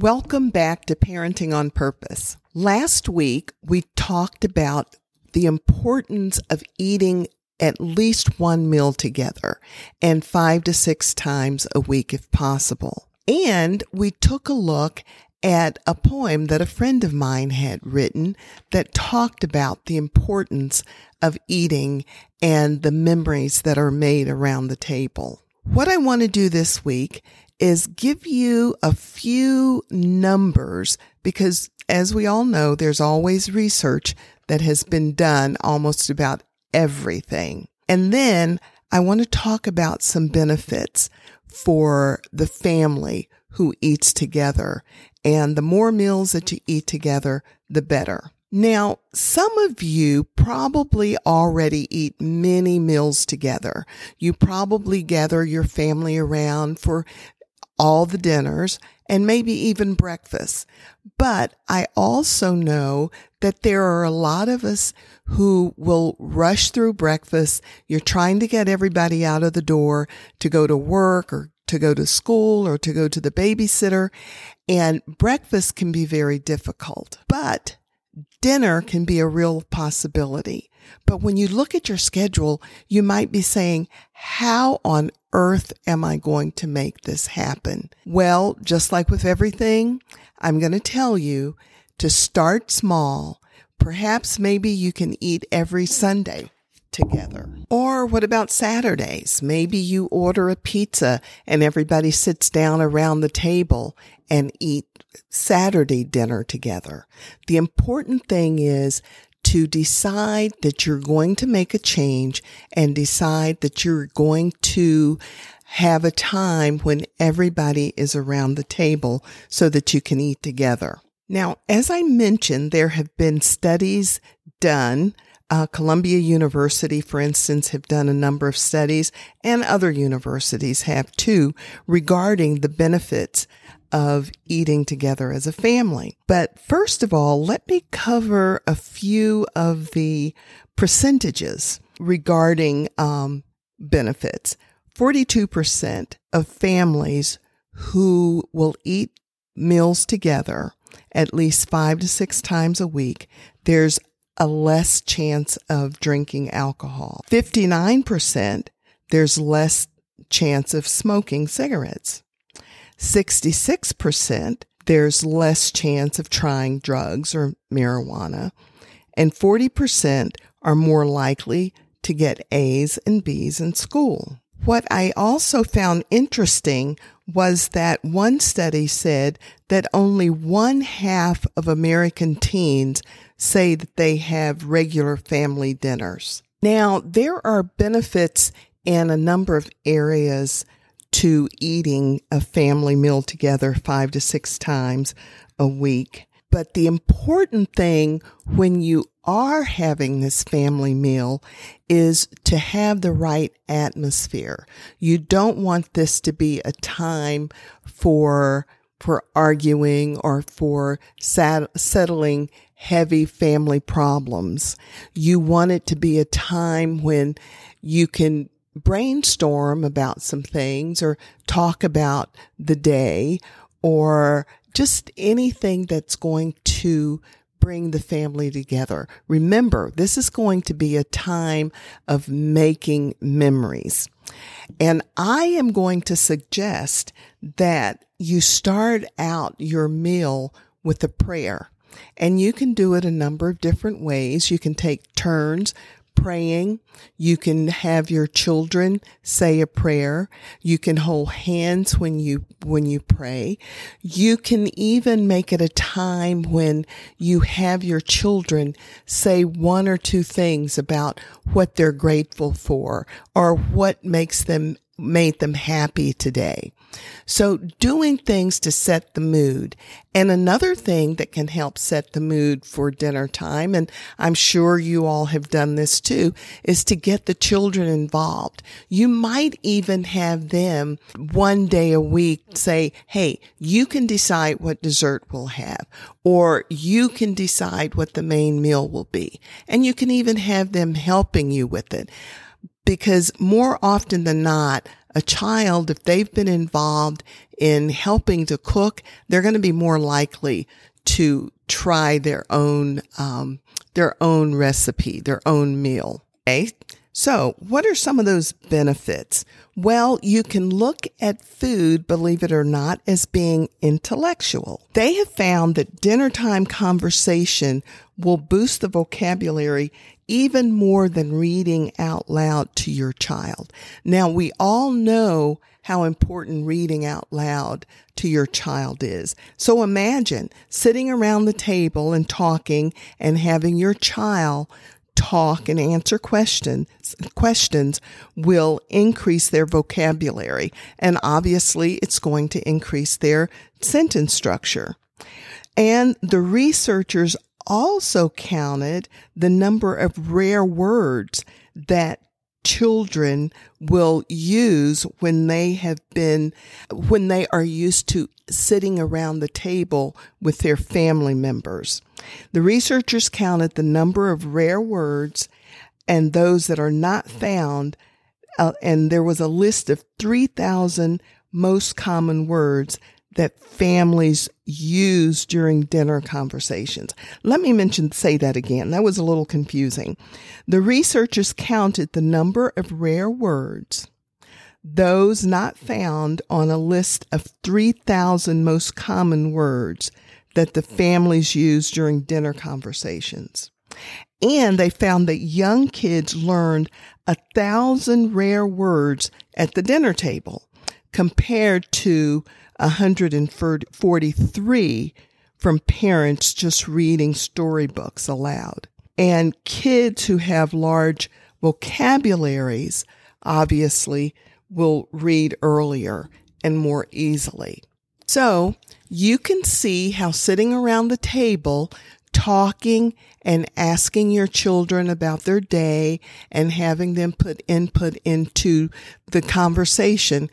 Welcome back to Parenting on Purpose. Last week, we talked about the importance of eating at least one meal together and five to six times a week if possible. And we took a look at a poem that a friend of mine had written that talked about the importance of eating and the memories that are made around the table. What I want to do this week is give you a few numbers because as we all know, there's always research that has been done almost about everything. And then I want to talk about some benefits for the family who eats together. And the more meals that you eat together, the better. Now, some of you probably already eat many meals together. You probably gather your family around for all the dinners and maybe even breakfast. But I also know that there are a lot of us who will rush through breakfast. You're trying to get everybody out of the door to go to work or to go to school or to go to the babysitter. And breakfast can be very difficult, but dinner can be a real possibility. But when you look at your schedule, you might be saying, how on earth am I going to make this happen? Well, just like with everything, I'm going to tell you to start small. Perhaps maybe you can eat every Sunday together. Or what about Saturdays? Maybe you order a pizza and everybody sits down around the table and eat Saturday dinner together. The important thing is to decide that you're going to make a change and decide that you're going to have a time when everybody is around the table so that you can eat together. Now, as I mentioned, there have been studies done. Uh, Columbia University, for instance, have done a number of studies and other universities have too regarding the benefits of eating together as a family. But first of all, let me cover a few of the percentages regarding um, benefits. 42% of families who will eat meals together at least five to six times a week, there's a less chance of drinking alcohol. 59%, there's less chance of smoking cigarettes. 66%, there's less chance of trying drugs or marijuana, and 40% are more likely to get A's and B's in school. What I also found interesting was that one study said that only one half of American teens say that they have regular family dinners. Now, there are benefits in a number of areas to eating a family meal together five to six times a week. But the important thing when you are having this family meal is to have the right atmosphere. You don't want this to be a time for for arguing or for sat- settling heavy family problems. You want it to be a time when you can brainstorm about some things or talk about the day or just anything that's going to bring the family together. Remember, this is going to be a time of making memories. And I am going to suggest that you start out your meal with a prayer. And you can do it a number of different ways. You can take turns praying. You can have your children say a prayer. You can hold hands when you, when you pray. You can even make it a time when you have your children say one or two things about what they're grateful for or what makes them made them happy today. So doing things to set the mood. And another thing that can help set the mood for dinner time, and I'm sure you all have done this too, is to get the children involved. You might even have them one day a week say, Hey, you can decide what dessert we'll have, or you can decide what the main meal will be. And you can even have them helping you with it because more often than not, a child, if they've been involved in helping to cook, they're going to be more likely to try their own, um, their own recipe, their own meal. Okay. So what are some of those benefits? Well, you can look at food, believe it or not, as being intellectual. They have found that dinner time conversation will boost the vocabulary even more than reading out loud to your child. Now we all know how important reading out loud to your child is. So imagine sitting around the table and talking and having your child talk and answer questions questions will increase their vocabulary and obviously it's going to increase their sentence structure. And the researchers also counted the number of rare words that children will use when they have been, when they are used to sitting around the table with their family members. The researchers counted the number of rare words and those that are not found, uh, and there was a list of 3,000 most common words that families use during dinner conversations. Let me mention, say that again. That was a little confusing. The researchers counted the number of rare words, those not found on a list of 3,000 most common words that the families use during dinner conversations. And they found that young kids learned a thousand rare words at the dinner table compared to 143 from parents just reading storybooks aloud. And kids who have large vocabularies obviously will read earlier and more easily. So you can see how sitting around the table, talking and asking your children about their day and having them put input into the conversation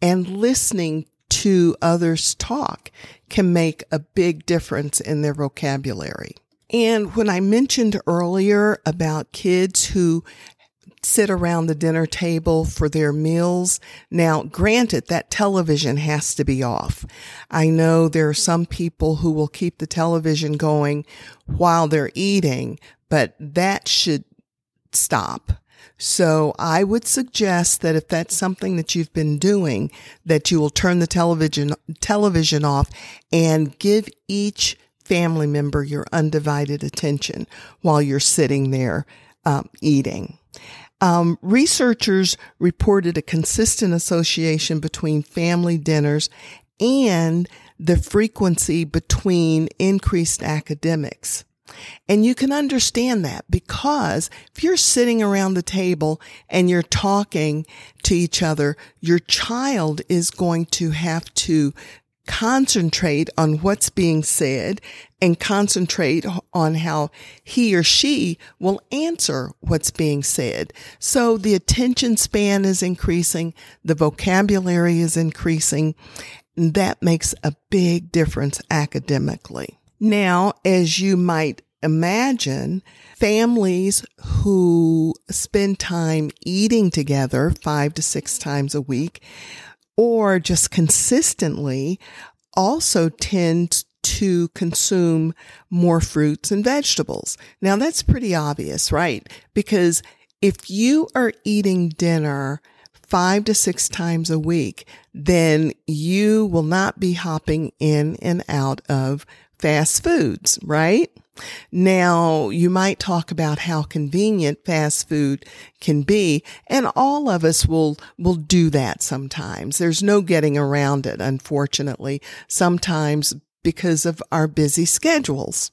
and listening to others talk can make a big difference in their vocabulary. And when I mentioned earlier about kids who sit around the dinner table for their meals. Now, granted, that television has to be off. I know there are some people who will keep the television going while they're eating, but that should stop. So I would suggest that if that's something that you've been doing, that you will turn the television, television off and give each family member your undivided attention while you're sitting there um, eating. Um, researchers reported a consistent association between family dinners and the frequency between increased academics. And you can understand that because if you're sitting around the table and you're talking to each other, your child is going to have to concentrate on what's being said and concentrate on how he or she will answer what's being said. So the attention span is increasing, the vocabulary is increasing. And that makes a big difference academically. Now, as you might imagine, families who spend time eating together five to six times a week or just consistently also tend to consume more fruits and vegetables. Now that's pretty obvious, right? Because if you are eating dinner five to six times a week, then you will not be hopping in and out of fast foods, right? Now, you might talk about how convenient fast food can be, and all of us will, will do that sometimes. There's no getting around it, unfortunately, sometimes because of our busy schedules.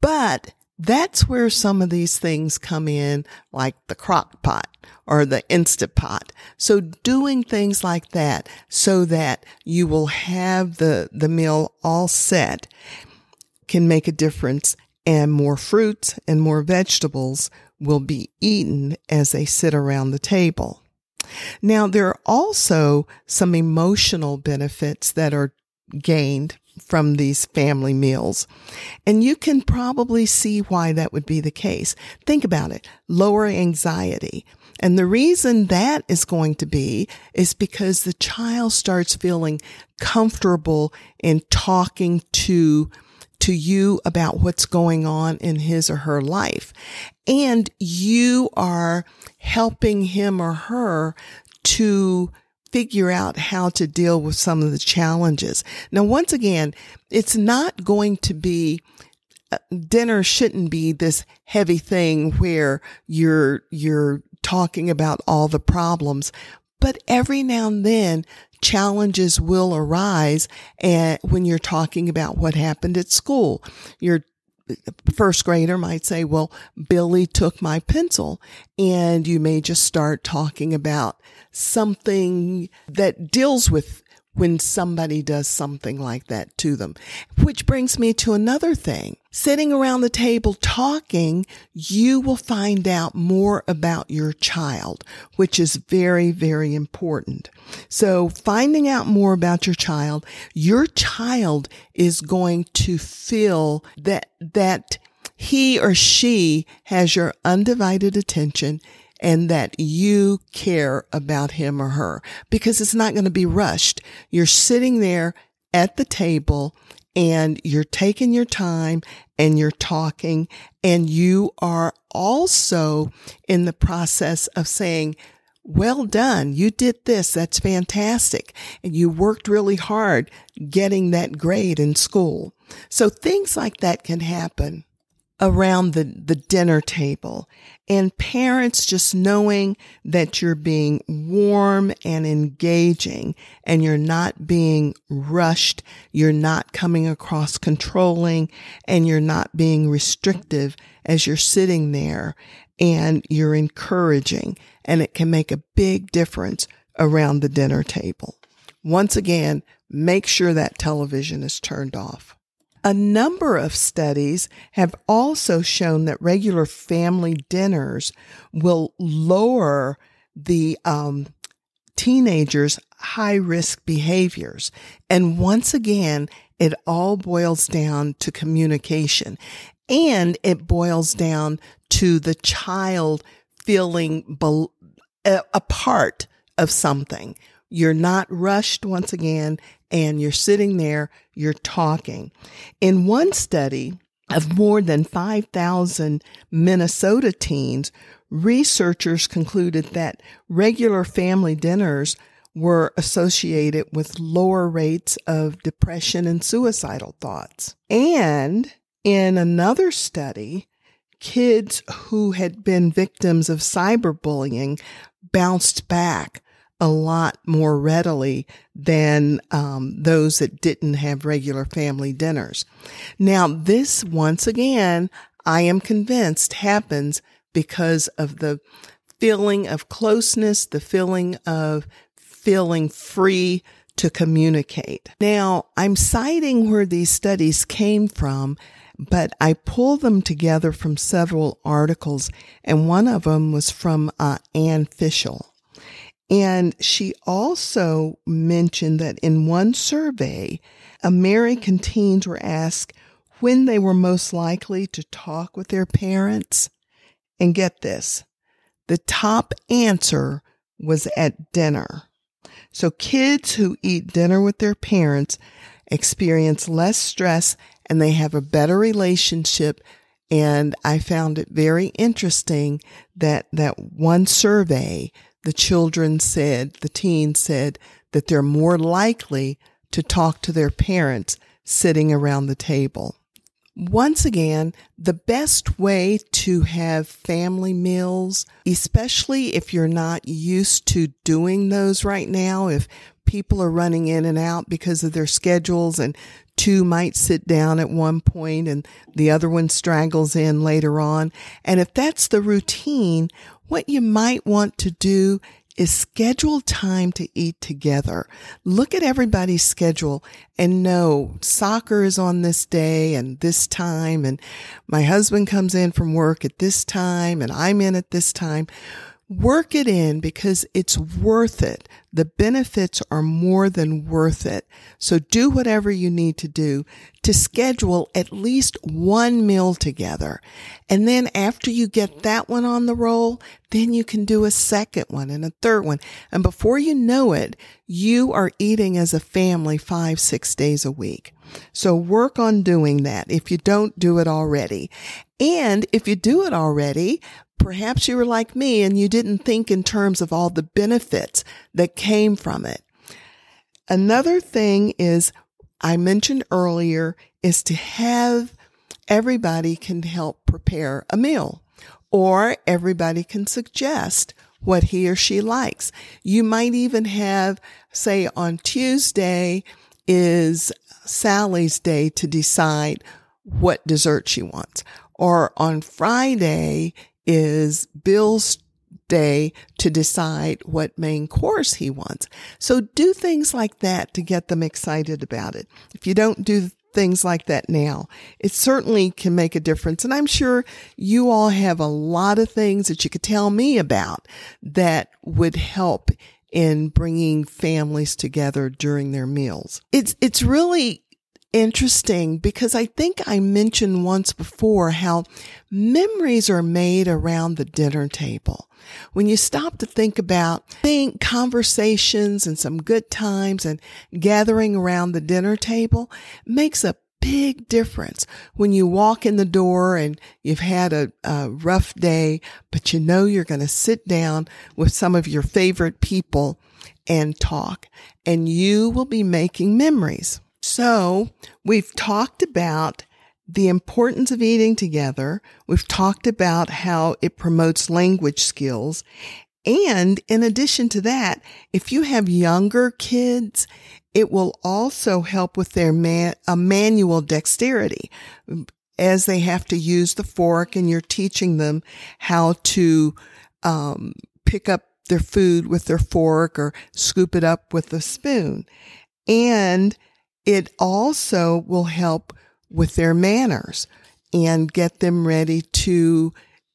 But That's where some of these things come in, like the crock pot or the Instant Pot. So doing things like that so that you will have the, the meal all set can make a difference and more fruits and more vegetables will be eaten as they sit around the table. Now, there are also some emotional benefits that are gained from these family meals. And you can probably see why that would be the case. Think about it. Lower anxiety. And the reason that is going to be is because the child starts feeling comfortable in talking to to you about what's going on in his or her life. And you are helping him or her to figure out how to deal with some of the challenges. Now, once again, it's not going to be uh, dinner shouldn't be this heavy thing where you're you're talking about all the problems but every now and then challenges will arise and when you're talking about what happened at school you're first grader might say, well, Billy took my pencil. And you may just start talking about something that deals with when somebody does something like that to them. Which brings me to another thing. Sitting around the table talking, you will find out more about your child, which is very, very important. So finding out more about your child, your child is going to feel that, that he or she has your undivided attention and that you care about him or her because it's not going to be rushed. You're sitting there at the table and you're taking your time and you're talking and you are also in the process of saying, well done. You did this. That's fantastic. And you worked really hard getting that grade in school. So things like that can happen around the, the dinner table and parents just knowing that you're being warm and engaging and you're not being rushed. You're not coming across controlling and you're not being restrictive as you're sitting there and you're encouraging and it can make a big difference around the dinner table. Once again, make sure that television is turned off. A number of studies have also shown that regular family dinners will lower the um, teenagers' high risk behaviors. And once again, it all boils down to communication and it boils down to the child feeling be- a part of something. You're not rushed once again and you're sitting there, you're talking. In one study of more than 5,000 Minnesota teens, researchers concluded that regular family dinners were associated with lower rates of depression and suicidal thoughts. And in another study, kids who had been victims of cyberbullying bounced back a lot more readily than um, those that didn't have regular family dinners. Now, this once again, I am convinced happens because of the feeling of closeness, the feeling of feeling free to communicate. Now, I'm citing where these studies came from, but I pulled them together from several articles, and one of them was from uh, Anne Fishel. And she also mentioned that in one survey, American teens were asked when they were most likely to talk with their parents. And get this, the top answer was at dinner. So kids who eat dinner with their parents experience less stress and they have a better relationship. And I found it very interesting that that one survey the children said, the teens said that they're more likely to talk to their parents sitting around the table. Once again, the best way to have family meals, especially if you're not used to doing those right now, if people are running in and out because of their schedules and two might sit down at one point and the other one straggles in later on. And if that's the routine, what you might want to do is schedule time to eat together. Look at everybody's schedule and know soccer is on this day and this time and my husband comes in from work at this time and I'm in at this time. Work it in because it's worth it. The benefits are more than worth it. So do whatever you need to do to schedule at least one meal together. And then after you get that one on the roll, then you can do a second one and a third one. And before you know it, you are eating as a family five, six days a week. So work on doing that if you don't do it already. And if you do it already, Perhaps you were like me and you didn't think in terms of all the benefits that came from it. Another thing is I mentioned earlier is to have everybody can help prepare a meal or everybody can suggest what he or she likes. You might even have, say on Tuesday is Sally's day to decide what dessert she wants. Or on Friday is Bill's day to decide what main course he wants. So do things like that to get them excited about it. If you don't do things like that now, it certainly can make a difference. And I'm sure you all have a lot of things that you could tell me about that would help in bringing families together during their meals. It's, it's really interesting because I think I mentioned once before how memories are made around the dinner table. When you stop to think about think conversations and some good times and gathering around the dinner table makes a big difference when you walk in the door and you've had a, a rough day, but you know you're going to sit down with some of your favorite people and talk and you will be making memories. So we've talked about the importance of eating together. We've talked about how it promotes language skills. And in addition to that, if you have younger kids, it will also help with their man, uh, manual dexterity as they have to use the fork and you're teaching them how to um, pick up their food with their fork or scoop it up with a spoon. And it also will help with their manners and get them ready to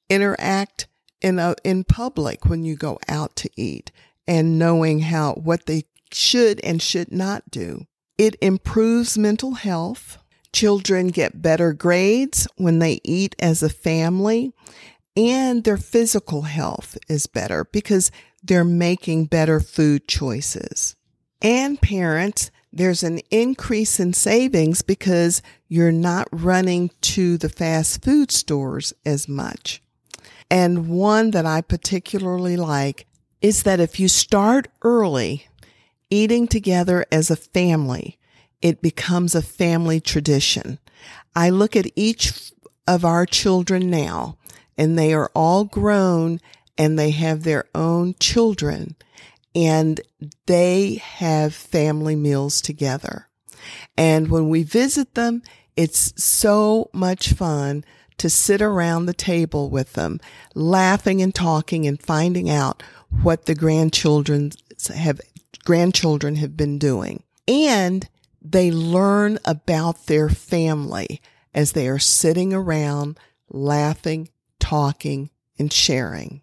interact in a, in public when you go out to eat and knowing how what they should and should not do. It improves mental health. Children get better grades when they eat as a family and their physical health is better because they're making better food choices. And parents there's an increase in savings because you're not running to the fast food stores as much. And one that I particularly like is that if you start early eating together as a family, it becomes a family tradition. I look at each of our children now and they are all grown and they have their own children and they have family meals together. And when we visit them, it's so much fun to sit around the table with them, laughing and talking and finding out what the grandchildren have, grandchildren have been doing. And they learn about their family as they are sitting around laughing, talking, and sharing.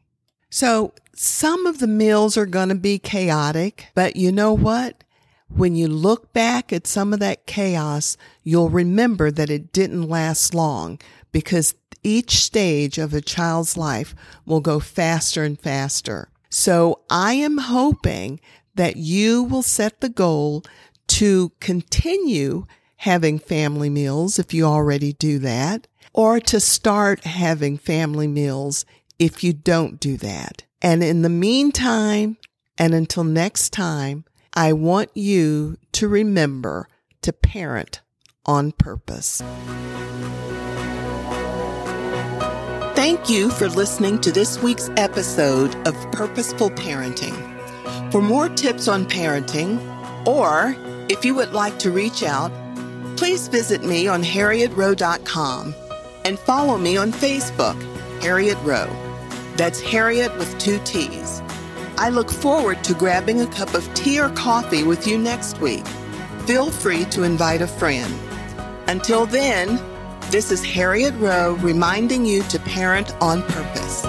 So some of the meals are going to be chaotic, but you know what? When you look back at some of that chaos, you'll remember that it didn't last long because each stage of a child's life will go faster and faster. So I am hoping that you will set the goal to continue having family meals if you already do that, or to start having family meals if you don't do that. And in the meantime, and until next time, I want you to remember to parent on purpose. Thank you for listening to this week's episode of Purposeful Parenting. For more tips on parenting, or if you would like to reach out, Please visit me on harrietrowe.com and follow me on Facebook, Harriett Rowe. That's Harriett with two T's. I look forward to grabbing a cup of tea or coffee with you next week. Feel free to invite a friend. Until then, this is Harriett Rowe reminding you to parent on purpose.